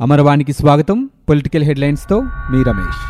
అమరవాణికి స్వాగతం. పొలిటికల్ హెడ్లైన్స్తో మీ రమేష్.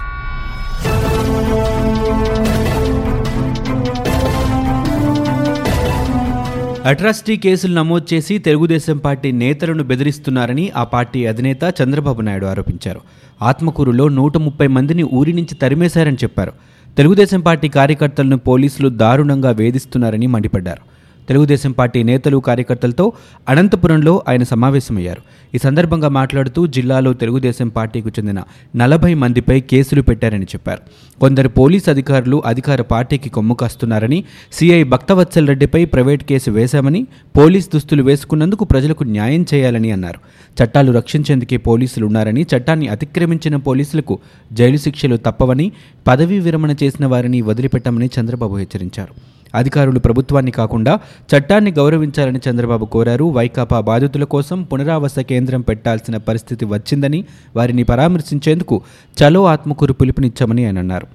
అట్రాసిటీ కేసులు నమోదు చేసి తెలుగుదేశం పార్టీ నేతలను బెదిరిస్తున్నారని ఆ పార్టీ అధినేత చంద్రబాబు నాయుడు ఆరోపించారు. ఆత్మకూరులో నూట ముప్పై మందిని ఊరి నుంచి తరిమేశారని చెప్పారు. తెలుగుదేశం పార్టీ కార్యకర్తలను పోలీసులు దారుణంగా వేధిస్తున్నారని మండిపడ్డారు. తెలుగుదేశం పార్టీ నేతలు కార్యకర్తలతో అనంతపురంలో ఆయన సమావేశమయ్యారు. ఈ సందర్భంగా మాట్లాడుతూ జిల్లాలో తెలుగుదేశం పార్టీకు చెందిన నలభై మందిపై కేసులు పెట్టారని చెప్పారు. కొందరు పోలీస్ అధికారులు అధికార పార్టీకి కొమ్ము కాస్తున్నారని సిఐ భక్తవత్సల్ రెడ్డిపై ప్రైవేట్ కేసు వేశామని పోలీస్ దుస్తులు వేసుకున్నందుకు ప్రజలకు న్యాయం చేయాలని అన్నారు. చట్టాలు రక్షించేందుకే పోలీసులు ఉన్నారని చట్టాన్ని అతిక్రమించిన పోలీసులకు జైలు శిక్షలు తప్పవని పదవీ విరమణ చేసిన వారిని వదిలిపెట్టమని చంద్రబాబు హెచ్చరించారు. అధికారులు ప్రభుత్వాన్ని కాకుండా చట్టాన్ని గౌరవించాలని చంద్రబాబు కోరారు. వైకాపా బాధితుల కోసం పునరావాస కేంద్రం పెట్టాల్సిన పరిస్థితి వచ్చిందని వారిని పరామర్శించేందుకు చలో ఆత్మకూరు పిలుపునిచ్చామని ఆయన అన్నారు.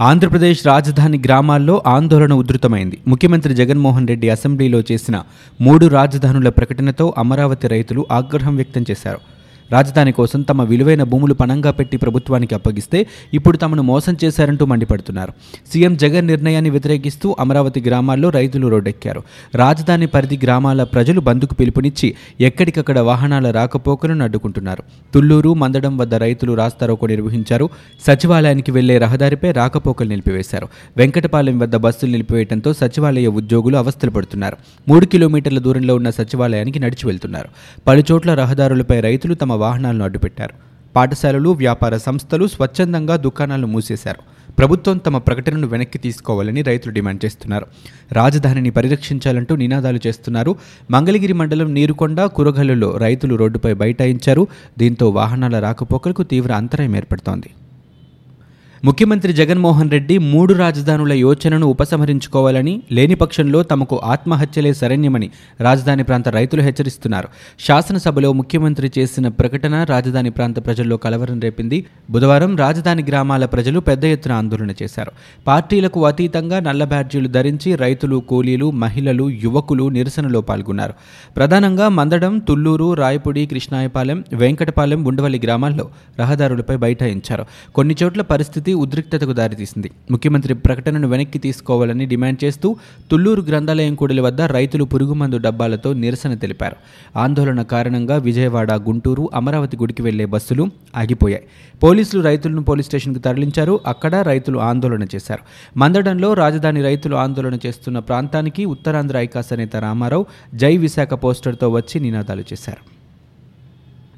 ఆంధ్రప్రదేశ్ రాజధాని గ్రామాల్లో ఆందోళన ఉధృతమైంది. ముఖ్యమంత్రి జగన్మోహన్ రెడ్డి అసెంబ్లీలో చేసిన మూడు రాజధానుల ప్రకటనతో అమరావతి రైతులు ఆగ్రహం వ్యక్తం చేశారు. రాజధాని కోసం తమ విలువైన భూములు పణంగా పెట్టి ప్రభుత్వానికి అప్పగిస్తే ఇప్పుడు తమను మోసం చేశారంటూ మండిపడుతున్నారు. సీఎం జగన్ నిర్ణయాన్ని వ్యతిరేకిస్తూ అమరావతి గ్రామాల్లో రైతులు రోడ్డెక్కారు. రాజధాని పరిధి గ్రామాల ప్రజలు బంద్కు పిలుపునిచ్చి ఎక్కడికక్కడ వాహనాల రాకపోకలను అడ్డుకుంటున్నారు. తుళ్ళూరు మందడం వద్ద రైతులు రాస్తారోకో నిర్వహించారు. సచివాలయానికి వెళ్ళే రహదారిపై రాకపోకలు నిలిపివేశారు. వెంకటపాలెం వద్ద బస్సులు నిలిపివేయడంతో సచివాలయ ఉద్యోగులు అవస్థలు పడుతున్నారు. మూడు కిలోమీటర్ల దూరంలో ఉన్న సచివాలయానికి నడిచి వెళ్తున్నారు. పలుచోట్ల రహదారులపై రైతులు తమ వాహనాలను అడ్డుపెట్టారు. పాఠశాలలు వ్యాపార సంస్థలు స్వచ్ఛందంగా దుకాణాలను మూసేశారు. ప్రభుత్వం తమ ప్రకటనను వెనక్కి తీసుకోవాలని రైతులు డిమాండ్ చేస్తున్నారు. రాజధానిని పరిరక్షించాలంటూ నినాదాలు చేస్తున్నారు. మంగళగిరి మండలం నీరుకొండ కురగల్లులో రైతులు రోడ్డుపై బైఠాయించారు. దీంతో వాహనాల రాకపోకలకు తీవ్ర అంతరాయం ఏర్పడుతోంది. ముఖ్యమంత్రి జగన్మోహన్ రెడ్డి మూడు రాజధానుల యోచనను ఉపసంహరించుకోవాలని లేని పక్షంలో తమకు ఆత్మహత్యలే శరణ్యమని రాజధాని ప్రాంత రైతులు హెచ్చరిస్తున్నారు. శాసనసభలో ముఖ్యమంత్రి చేసిన ప్రకటన రాజధాని ప్రాంత ప్రజల్లో కలవరం రేపింది. బుధవారం రాజధాని గ్రామాల ప్రజలు పెద్ద ఎత్తున ఆందోళన చేశారు. పార్టీలకు అతీతంగా నల్ల బ్యాడ్జీలు ధరించి రైతులు కూలీలు మహిళలు యువకులు నిరసనలో పాల్గొన్నారు. ప్రధానంగా మందడం తుళ్ళూరు రాయపూడి కృష్ణాయపాలెం వెంకటపాలెం ఉండవల్లి గ్రామాల్లో రహదారులపై బైఠాయించారు. కొన్ని చోట్ల పరిస్థితి ఉద్రిక్తతకు దారితీసింది. ముఖ్యమంత్రి ప్రకటనను వెనక్కి తీసుకోవాలని డిమాండ్ చేస్తూ తుళ్ళూరు గ్రంథాలయం కూడలి వద్ద రైతులు పురుగుమందు డబ్బాలతో నిరసన తెలిపారు. ఆందోళన కారణంగా విజయవాడ గుంటూరు అమరావతి గుడికి వెళ్ళే బస్సులు ఆగిపోయాయి. పోలీసులు రైతులను పోలీస్ స్టేషన్కు తరలించారు. అక్కడ రైతులు ఆందోళన చేశారు. మందడంలో రాజధాని రైతులు ఆందోళన చేస్తున్న ప్రాంతానికి ఉత్తరాంధ్ర ఐకాస నేత రామారావు జై విశాఖ పోస్టర్తో వచ్చి నినాదాలు చేశారు.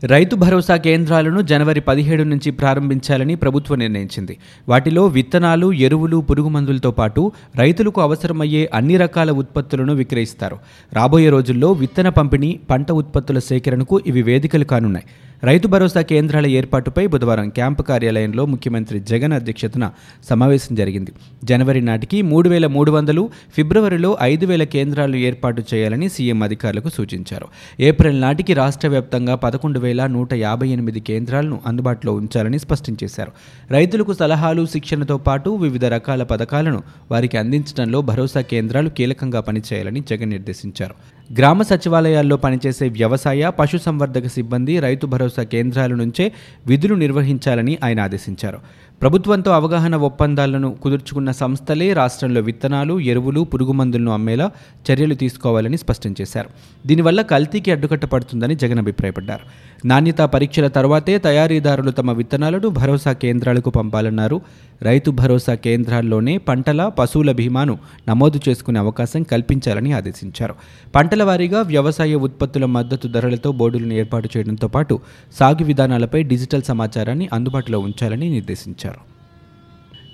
రైతు భరోసా కేంద్రాలను జనవరి పదిహేడు నుంచి ప్రారంభించాలని ప్రభుత్వం నిర్ణయించింది. వాటిలో విత్తనాలు ఎరువులు పురుగు మందులతో పాటు రైతులకు అవసరమయ్యే అన్ని రకాల ఉత్పత్తులను విక్రయిస్తారు. రాబోయే రోజుల్లో విత్తన పంపిణీ పంట ఉత్పత్తుల సేకరణకు ఇవి వేదికలు కానున్నాయి. రైతు భరోసా కేంద్రాల ఏర్పాటుపై బుధవారం క్యాంపు కార్యాలయంలో ముఖ్యమంత్రి జగన్ అధ్యక్షతన సమావేశం జరిగింది. జనవరి నాటికి మూడు వేల మూడు వందలు ఫిబ్రవరిలో ఐదు వేల కేంద్రాలు ఏర్పాటు చేయాలని సీఎం అధికారులకు సూచించారు. ఏప్రిల్ నాటికి రాష్ట్ర వ్యాప్తంగా పదకొండు వేల నూట యాభై ఎనిమిది కేంద్రాలను అందుబాటులో ఉంచాలని స్పష్టం చేశారు. రైతులకు సలహాలు శిక్షణతో పాటు వివిధ రకాల పథకాలను వారికి అందించడంలో భరోసా కేంద్రాలు కీలకంగా పనిచేయాలని జగన్ నిర్దేశించారు. గ్రామ సచివాలయాల్లో పనిచేసే వ్యవసాయ పశుసంవర్ధక సిబ్బంది రైతు భరోసా కేంద్రాల నుంచే విధులు నిర్వహించాలని ఆయన ఆదేశించారు. ప్రభుత్వంతో అవగాహన ఒప్పందాలను కుదుర్చుకున్న సంస్థలే రాష్ట్రంలో విత్తనాలు ఎరువులు పురుగుమందులను అమ్మేలా చర్యలు తీసుకోవాలని స్పష్టం చేశారు. దీనివల్ల కల్తీకి అడ్డుకట్ట పడుతుందని జగన్ అభిప్రాయపడ్డారు. నాణ్యతా పరీక్షల తర్వాతే తయారీదారులు తమ విత్తనాలను భరోసా కేంద్రాలకు పంపాలన్నారు. రైతు భరోసా కేంద్రాల్లోనే పంటల పశువుల బీమాను నమోదు చేసుకునే అవకాశం కల్పించాలని ఆదేశించారు. పంటల వారీగా వ్యవసాయ ఉత్పత్తుల మద్దతు ధరలతో బోర్డులను ఏర్పాటు చేయడంతో పాటు సాగు విధానాలపై డిజిటల్ సమాచారాన్ని అందుబాటులో ఉంచాలని నిర్దేశించారు.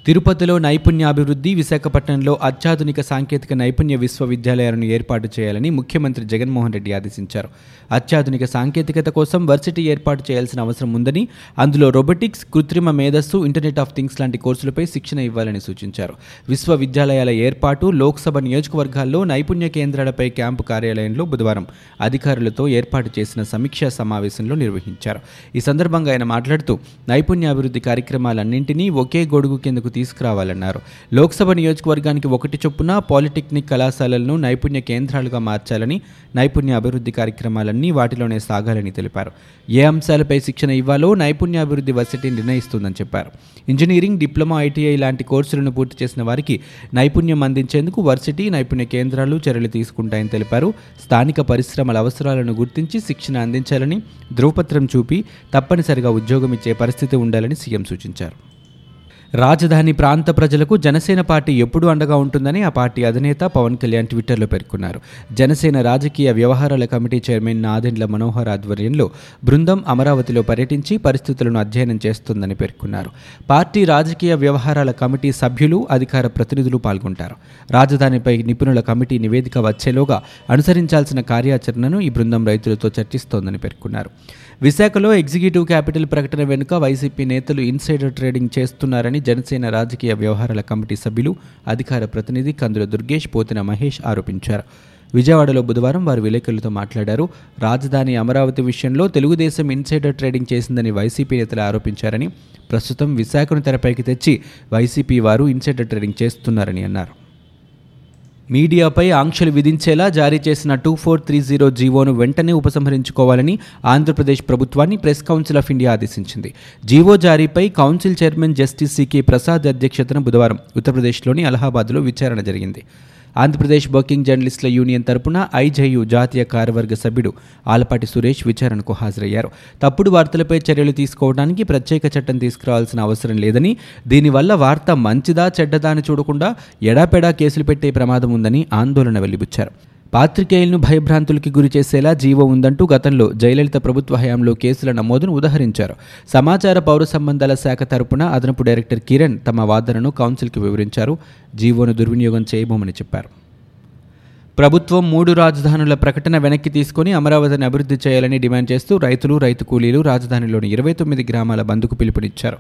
తిరుపతిలో నైపుణ్యాభివృద్ధి విశాఖపట్నంలో అత్యాధునిక సాంకేతిక నైపుణ్య విశ్వవిద్యాలయాలను ఏర్పాటు చేయాలని ముఖ్యమంత్రి జగన్మోహన్ రెడ్డి ఆదేశించారు. అత్యాధునిక సాంకేతికత కోసం వర్సిటీ ఏర్పాటు చేయాల్సిన అవసరం ఉందని అందులో రోబోటిక్స్ కృత్రిమ మేధస్సు ఇంటర్నెట్ ఆఫ్ థింగ్స్ లాంటి కోర్సులపై శిక్షణ ఇవ్వాలని సూచించారు. విశ్వవిద్యాలయాల ఏర్పాటు లోక్సభ నియోజకవర్గాల్లో నైపుణ్య కేంద్రాలపై క్యాంపు కార్యాలయంలో బుధవారం అధికారులతో ఏర్పాటు చేసిన సమీక్షా సమావేశంలో నిర్వహించారు. ఈ సందర్భంగా ఆయన మాట్లాడుతూ నైపుణ్యాభివృద్ధి కార్యక్రమాలన్నింటినీ ఒకే గొడుగు కిందకు తీసుకురావాలన్నారు. లోక్సభ నియోజకవర్గానికి ఒకటి చొప్పున పాలిటెక్నిక్ కళాశాలలను నైపుణ్య కేంద్రాలుగా మార్చాలని నైపుణ్య అభివృద్ధి కార్యక్రమాలన్నీ వాటిలోనే సాగాలని తెలిపారు. ఏ అంశాలపై శిక్షణ ఇవ్వాలో నైపుణ్యాభివృద్ధి వసతి నిర్ణయిస్తుందని చెప్పారు. ఇంజనీరింగ్ డిప్లొమా ఐటీఐ లాంటి కోర్సులను పూర్తి చేసిన వారికి నైపుణ్యం అందించేందుకు వర్సిటీ నైపుణ్య కేంద్రాలు చర్యలు తీసుకుంటాయని తెలిపారు. స్థానిక పరిశ్రమల అవసరాలను గుర్తించి శిక్షణ అందించాలని ధృవపత్రం చూపి తప్పనిసరిగా ఉద్యోగం ఇచ్చే పరిస్థితి ఉండాలని సీఎం సూచించారు. రాజధాని ప్రాంత ప్రజలకు జనసేన పార్టీ ఎప్పుడూ అండగా ఉంటుందని ఆ పార్టీ అధినేత పవన్ కళ్యాణ్ ట్విట్టర్లో పేర్కొన్నారు. జనసేన రాజకీయ వ్యవహారాల కమిటీ చైర్మన్ నాదెండ్ల మనోహర్ ఆధ్వర్యంలో బృందం అమరావతిలో పర్యటించి పరిస్థితులను అధ్యయనం చేస్తుందని పేర్కొన్నారు. పార్టీ రాజకీయ వ్యవహారాల కమిటీ సభ్యులు అధికార ప్రతినిధులు పాల్గొంటారు. రాజధానిపై నిపుణుల కమిటీ నివేదిక వచ్చేలోగా అనుసరించాల్సిన కార్యాచరణను ఈ బృందం రైతులతో చర్చిస్తోందని పేర్కొన్నారు. విశాఖలో ఎగ్జిక్యూటివ్ క్యాపిటల్ ప్రకటన వెనుక వైసీపీ నేతలు ఇన్సైడర్ ట్రేడింగ్ చేస్తున్నారని జనసేన రాజకీయ వ్యవహారాల కమిటీ సభ్యులు అధికార ప్రతినిధి కందుల దుర్గేష్ పోతిన మహేష్ ఆరోపించారు. విజయవాడలో బుధవారం వారు విలేకరులతో మాట్లాడారు. రాజధాని అమరావతి విషయంలో తెలుగుదేశం ఇన్సైడర్ ట్రేడింగ్ చేసిందని వైసీపీ నేతలు ఆరోపించారని ప్రస్తుతం విశాఖను తెరపైకి తెచ్చి వైసీపీ వారు ఇన్సైడర్ ట్రేడింగ్ చేస్తున్నారని అన్నారు. మీడియాపై ఆంక్షలు విధించేలా జారీ చేసిన టూ ఫోర్ త్రీ జీరో జీవోను వెంటనే ఉపసంహరించుకోవాలని ఆంధ్రప్రదేశ్ ప్రభుత్వాన్ని ప్రెస్ కౌన్సిల్ ఆఫ్ ఇండియా ఆదేశించింది. జీవో జారీపై council chairman justice CK Prasad అధ్యక్షతన బుధవారం ఉత్తరప్రదేశ్లోని అలహాబాద్లో విచారణ జరిగింది. ఆంధ్రప్రదేశ్ వర్కింగ్ జర్నలిస్టుల యూనియన్ తరపున ఐజేయు జాతీయ కార్యవర్గ సభ్యుడు ఆలపాటి సురేష్ విచారణకు హాజరయ్యారు. తప్పుడు వార్తలపై చర్యలు తీసుకోవడానికి ప్రత్యేక చట్టం తీసుకురావాల్సిన అవసరం లేదని దీనివల్ల వార్త మంచిదా చెడ్డదా అని చూడకుండా ఎడాపెడా కేసులు పెట్టే ప్రమాదం ఉందని ఆందోళన వెలిబుచ్చారు పాత్రికేయులను భయభ్రాంతులకి గురి చేసేలా జీవో ఉందంటూ గతంలో జయలలిత ప్రభుత్వ హయాంలో కేసుల నమోదును ఉదహరించారు. సమాచార పౌర సంబంధాల శాఖ తరపున అదనపు డైరెక్టర్ కిరణ్ తమ వాదనను కౌన్సిల్కి వివరించారు. జీవోను దుర్వినియోగం చేయబోమని చెప్పారు. ప్రభుత్వం మూడు రాజధానుల ప్రకటన వెనక్కి తీసుకుని అమరావతిని అభివృద్ధి చేయాలని డిమాండ్ చేస్తూ రైతులు రైతు కూలీలు రాజధానిలోని ఇరవై తొమ్మిది గ్రామాల బంద్కు పిలుపునిచ్చారు.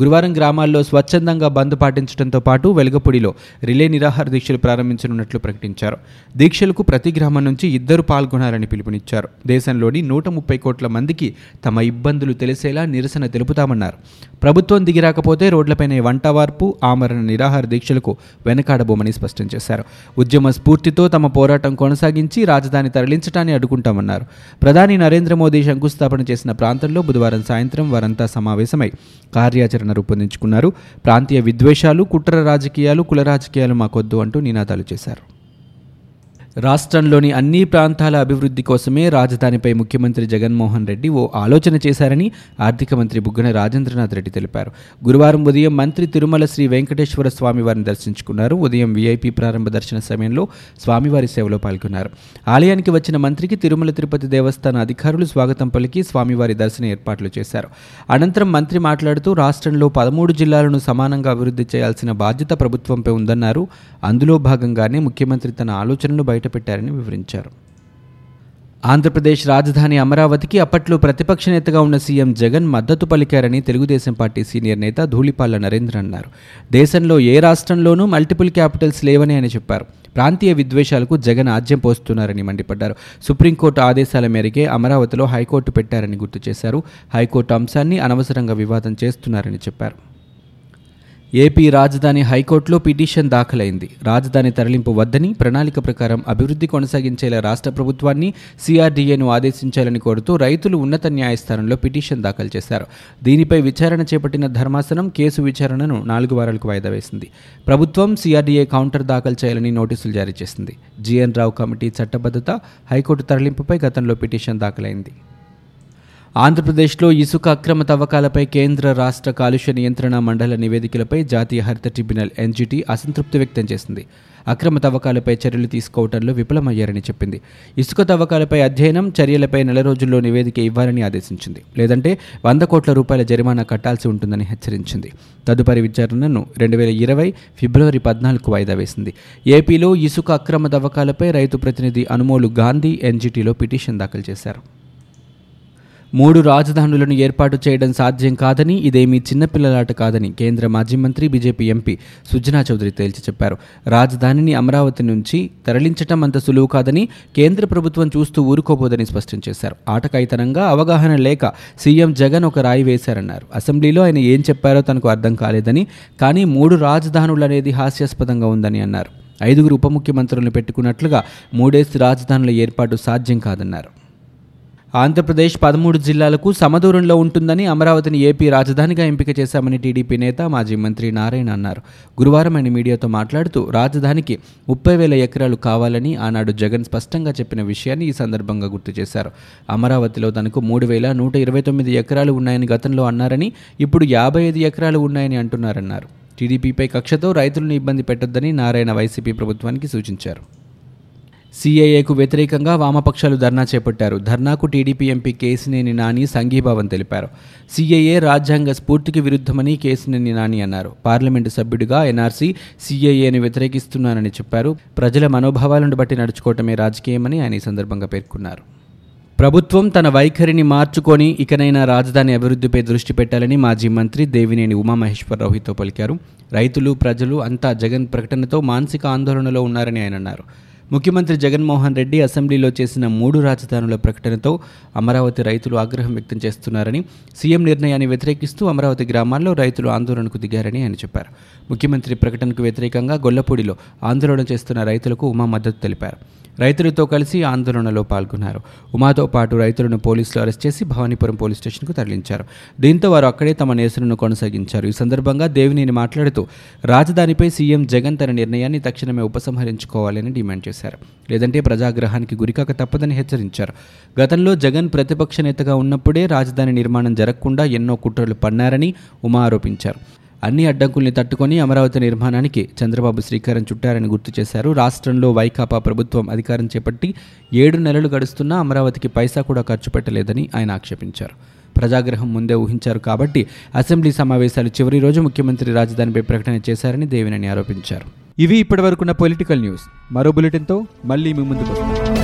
గురువారం గ్రామాల్లో స్వచ్ఛందంగా బంద్ పాటించడంతో పాటు వెలగపూడిలో రిలే నిరాహార దీక్షలు ప్రారంభించనున్నట్లు ప్రకటించారు. దీక్షలకు ప్రతి గ్రామం నుంచి ఇద్దరు పాల్గొనాలని పిలుపునిచ్చారు. దేశంలోని నూట ముప్పై కోట్ల మందికి తమ ఇబ్బందులు తెలిసేలా నిరసన తెలుపుతామన్నారు. ప్రభుత్వం దిగిరాకపోతే రోడ్లపైనే వంటవార్పు ఆమరణ నిరాహార దీక్షలకు వెనకాడబోమని స్పష్టం చేశారు. ఉద్యమ స్ఫూర్తితో తమ పోరాటం కొనసాగించి రాజధాని తరలించడాన్ని అడ్డుకుంటామన్నారు. ప్రధాని నరేంద్ర మోదీ శంకుస్థాపన చేసిన ప్రాంతంలో బుధవారం సాయంత్రం వారంతా సమావేశమై కార్యాచరణ రూపొందించుకున్నారు. ప్రాంతీయ విద్వేషాలు కుట్ర రాజకీయాలు కుల రాజకీయాలు మాకొద్దు అంటూ నినాదాలు చేశారు. రాష్ట్రంలోని అన్ని ప్రాంతాల అభివృద్ధి కోసమే రాజధానిపై ముఖ్యమంత్రి జగన్మోహన్ రెడ్డి ఓ ఆలోచన చేశారని ఆర్థిక మంత్రి బుగ్గన రాజేంద్రనాథ్ రెడ్డి తెలిపారు. గురువారం ఉదయం మంత్రి తిరుమల శ్రీ వెంకటేశ్వర స్వామివారిని దర్శించుకున్నారు. ఉదయం వీఐపీ ప్రారంభ దర్శన సమయంలో స్వామివారి సేవలో పాల్గొన్నారు. ఆలయానికి వచ్చిన మంత్రికి తిరుమల తిరుపతి దేవస్థాన అధికారులు స్వాగతం పలికి స్వామివారి దర్శన ఏర్పాట్లు చేశారు. అనంతరం మంత్రి మాట్లాడుతూ రాష్ట్రంలో పదమూడు జిల్లాలను సమానంగా అభివృద్ధి చేయాల్సిన బాధ్యత ప్రభుత్వంపై ఉందన్నారు. అందులో భాగంగానే ముఖ్యమంత్రి తన ఆలోచనలు బయట పెట్టారని వివరించారు. ఆంధ్రప్రదేశ్ రాజధాని అమరావతికి అప్పట్లో ప్రతిపక్ష నేతగా ఉన్న సీఎం జగన్ మద్దతు పలికారని తెలుగుదేశం పార్టీ సీనియర్ నేత ధూళిపాల నరేంద్ర అన్నారు. దేశంలో ఏ రాష్ట్రంలోనూ మల్టిపుల్ క్యాపిటల్స్ లేవని ఆయన చెప్పారు. ప్రాంతీయ విద్వేషాలకు జగన్ ఆజ్యం పోస్తున్నారని మండిపడ్డారు. సుప్రీంకోర్టు ఆదేశాల మేరకే అమరావతిలో హైకోర్టు పెట్టారని గుర్తు చేశారు. హైకోర్టు అంశాన్ని అనవసరంగా వివాదం చేస్తున్నారని చెప్పారు. ఏపీ రాజధాని హైకోర్టులో పిటిషన్ దాఖలైంది. రాజధాని తరలింపు వద్దని ప్రణాళిక ప్రకారం అభివృద్ధి కొనసాగించేలా రాష్ట్ర ప్రభుత్వాన్ని సిఆర్డీఏను ఆదేశించాలని కోరుతూ రైతులు ఉన్నత న్యాయస్థానంలో పిటిషన్ దాఖలు చేశారు. దీనిపై విచారణ చేపట్టిన ధర్మాసనం కేసు విచారణను నాలుగు వారాలకు వాయిదా వేసింది. ప్రభుత్వం సిఆర్డీఏ కౌంటర్ దాఖలు చేయాలని నోటీసులు జారీ చేసింది. జీఎన్ రావు కమిటీ చట్టబద్ధత హైకోర్టు తరలింపుపై గతంలో పిటిషన్ దాఖలైంది. ఆంధ్రప్రదేశ్లో ఇసుక అక్రమ తవ్వకాలపై కేంద్ర రాష్ట్ర కాలుష్య నియంత్రణ మండల నివేదికలపై జాతీయ హరిత ట్రిబ్యునల్ ఎన్జిటి అసంతృప్తి వ్యక్తం చేసింది. అక్రమ తవ్వకాలపై చర్యలు తీసుకోవడంలో విఫలమయ్యారని చెప్పింది. ఇసుక తవ్వకాలపై అధ్యయనం చర్యలపై నెల రోజుల్లో నివేదిక ఇవ్వాలని ఆదేశించింది. లేదంటే వంద కోట్ల రూపాయల జరిమానా కట్టాల్సి ఉంటుందని హెచ్చరించింది. తదుపరి విచారణను రెండు వేల ఇరవై ఫిబ్రవరి పద్నాలుగు వాయిదా వేసింది. ఏపీలో ఇసుక అక్రమ తవ్వకాలపై రైతు ప్రతినిధి అనుమోలు గాంధీ ఎన్జిటిలో పిటిషన్ దాఖలు చేశారు. మూడు రాజధానులను ఏర్పాటు చేయడం సాధ్యం కాదని ఇదేమీ చిన్నపిల్లలాట కాదని కేంద్ర మాజీ మంత్రి బీజేపీ ఎంపీ సుజనా చౌదరి తేల్చి చెప్పారు. రాజధానిని అమరావతి నుంచి తరలించటం అంత సులువు కాదని కేంద్ర ప్రభుత్వం చూస్తూ ఊరుకోబోదని స్పష్టం చేశారు. ఆటకైతనంగా అవగాహన లేక సీఎం జగన్ ఒక రాయి వేశారన్నారు. అసెంబ్లీలో ఆయన ఏం చెప్పారో తనకు అర్థం కాలేదని కానీ మూడు రాజధానులు అనేది హాస్యాస్పదంగా ఉందని అన్నారు. ఐదుగురు ఉప ముఖ్యమంత్రులను పెట్టుకున్నట్లుగా మూడేసి రాజధానుల ఏర్పాటు సాధ్యం కాదన్నారు. ఆంధ్రప్రదేశ్ పదమూడు జిల్లాలకు సమదూరంలో ఉంటుందని అమరావతిని ఏపీ రాజధానిగా ఎంపిక చేశామని టీడీపీ నేత మాజీ మంత్రి నారాయణ అన్నారు. గురువారం ఆయన మీడియాతో మాట్లాడుతూ రాజధానికి ముప్పై వేల ఎకరాలు కావాలని ఆనాడు జగన్ స్పష్టంగా చెప్పిన విషయాన్ని ఈ సందర్భంగా గుర్తు చేశారు. అమరావతిలో తనకు మూడు వేల నూట ఇరవై తొమ్మిది ఎకరాలు ఉన్నాయని గతంలో అన్నారని ఇప్పుడు యాభై ఐదు ఎకరాలు ఉన్నాయని అంటున్నారన్నారు. టీడీపీపై కక్షతో రైతులను ఇబ్బంది పెట్టొద్దని నారాయణ వైసీపీ ప్రభుత్వానికి సూచించారు. సీఏఏకు వ్యతిరేకంగా వామపక్షాలు ధర్నా చేపట్టారు. ధర్నాకు టీడీపీ ఎంపీ కేసినేని నాని సంఘీభావం తెలిపారు. సీఏఏ రాజ్యాంగ స్ఫూర్తికి విరుద్ధమని కేసినేని నాని అన్నారు. పార్లమెంటు సభ్యుడిగా ఎన్ఆర్సీ సీఏఏని వ్యతిరేకిస్తున్నానని చెప్పారు. ప్రజల మనోభావాలను బట్టి నడుచుకోవటమే రాజకీయమని ఆయన ఈ సందర్భంగా పేర్కొన్నారు. ప్రభుత్వం తన వైఖరిని మార్చుకొని ఇకనైనా రాజధాని అభివృద్ధిపై దృష్టి పెట్టాలని మాజీ మంత్రి దేవినేని ఉమామహేశ్వరరావుతో పలికారు. రైతులు ప్రజలు అంతా జగన్ ప్రకటనతో మానసిక ఆందోళనలో ఉన్నారని ఆయన అన్నారు. ముఖ్యమంత్రి జగన్మోహన్ రెడ్డి అసెంబ్లీలో చేసిన మూడు రాజధానుల ప్రకటనతో అమరావతి రైతులు ఆగ్రహం వ్యక్తం చేస్తున్నారని సీఎం నిర్ణయాన్ని వ్యతిరేకిస్తూ అమరావతి గ్రామాల్లో రైతులు ఆందోళనకు దిగారని ఆయన చెప్పారు. ముఖ్యమంత్రి ప్రకటనకు వ్యతిరేకంగా గొల్లపూడిలో ఆందోళన చేస్తున్న రైతులకు ఉమా మద్దతు తెలిపారు. రైతులతో కలిసి ఆందోళనలో పాల్గొన్నారు. ఉమాతో పాటు రైతులను పోలీసులు అరెస్ట్ చేసి భవానీపురం పోలీస్ స్టేషన్కు తరలించారు. దీంతో వారు అక్కడే తమ నిరసనను కొనసాగించారు. ఈ సందర్భంగా దేవినేని మాట్లాడుతూ రాజధానిపై సీఎం జగన్ తన నిర్ణయాన్ని తక్షణమే ఉపసంహరించుకోవాలని డిమాండ్ చేశారు. చేశారు. లేదంటే ప్రజాగ్రహానికి గురికాక తప్పదని హెచ్చరించారు. గతంలో జగన్ ప్రతిపక్ష నేతగా ఉన్నప్పుడే రాజధాని నిర్మాణం జరగకుండా ఎన్నో కుట్రలు పన్నారని ఉమా ఆరోపించారు. అన్ని అడ్డంకుల్ని తట్టుకొని అమరావతి నిర్మాణానికి చంద్రబాబు శ్రీకారం చుట్టారని గుర్తు చేశారు. రాష్ట్రంలో వైకాపా ప్రభుత్వం అధికారం చేపట్టి ఏడు నెలలు గడుస్తున్నా అమరావతికి పైసా కూడా ఖర్చు పెట్టలేదని ఆయన ఆక్షేపించారు. ప్రజాగ్రహం ముందే ఊహించారు కాబట్టి అసెంబ్లీ సమావేశాలు చివరి రోజు ముఖ్యమంత్రి రాజధానిపై ప్రకటన చేశారని దేవినేని ఆరోపించారు. ఇవి ఇప్పటివరకున్న పొలిటికల్ న్యూస్. మరో బులెటిన్తో మళ్ళీ మీ ముందుకు వస్తాం.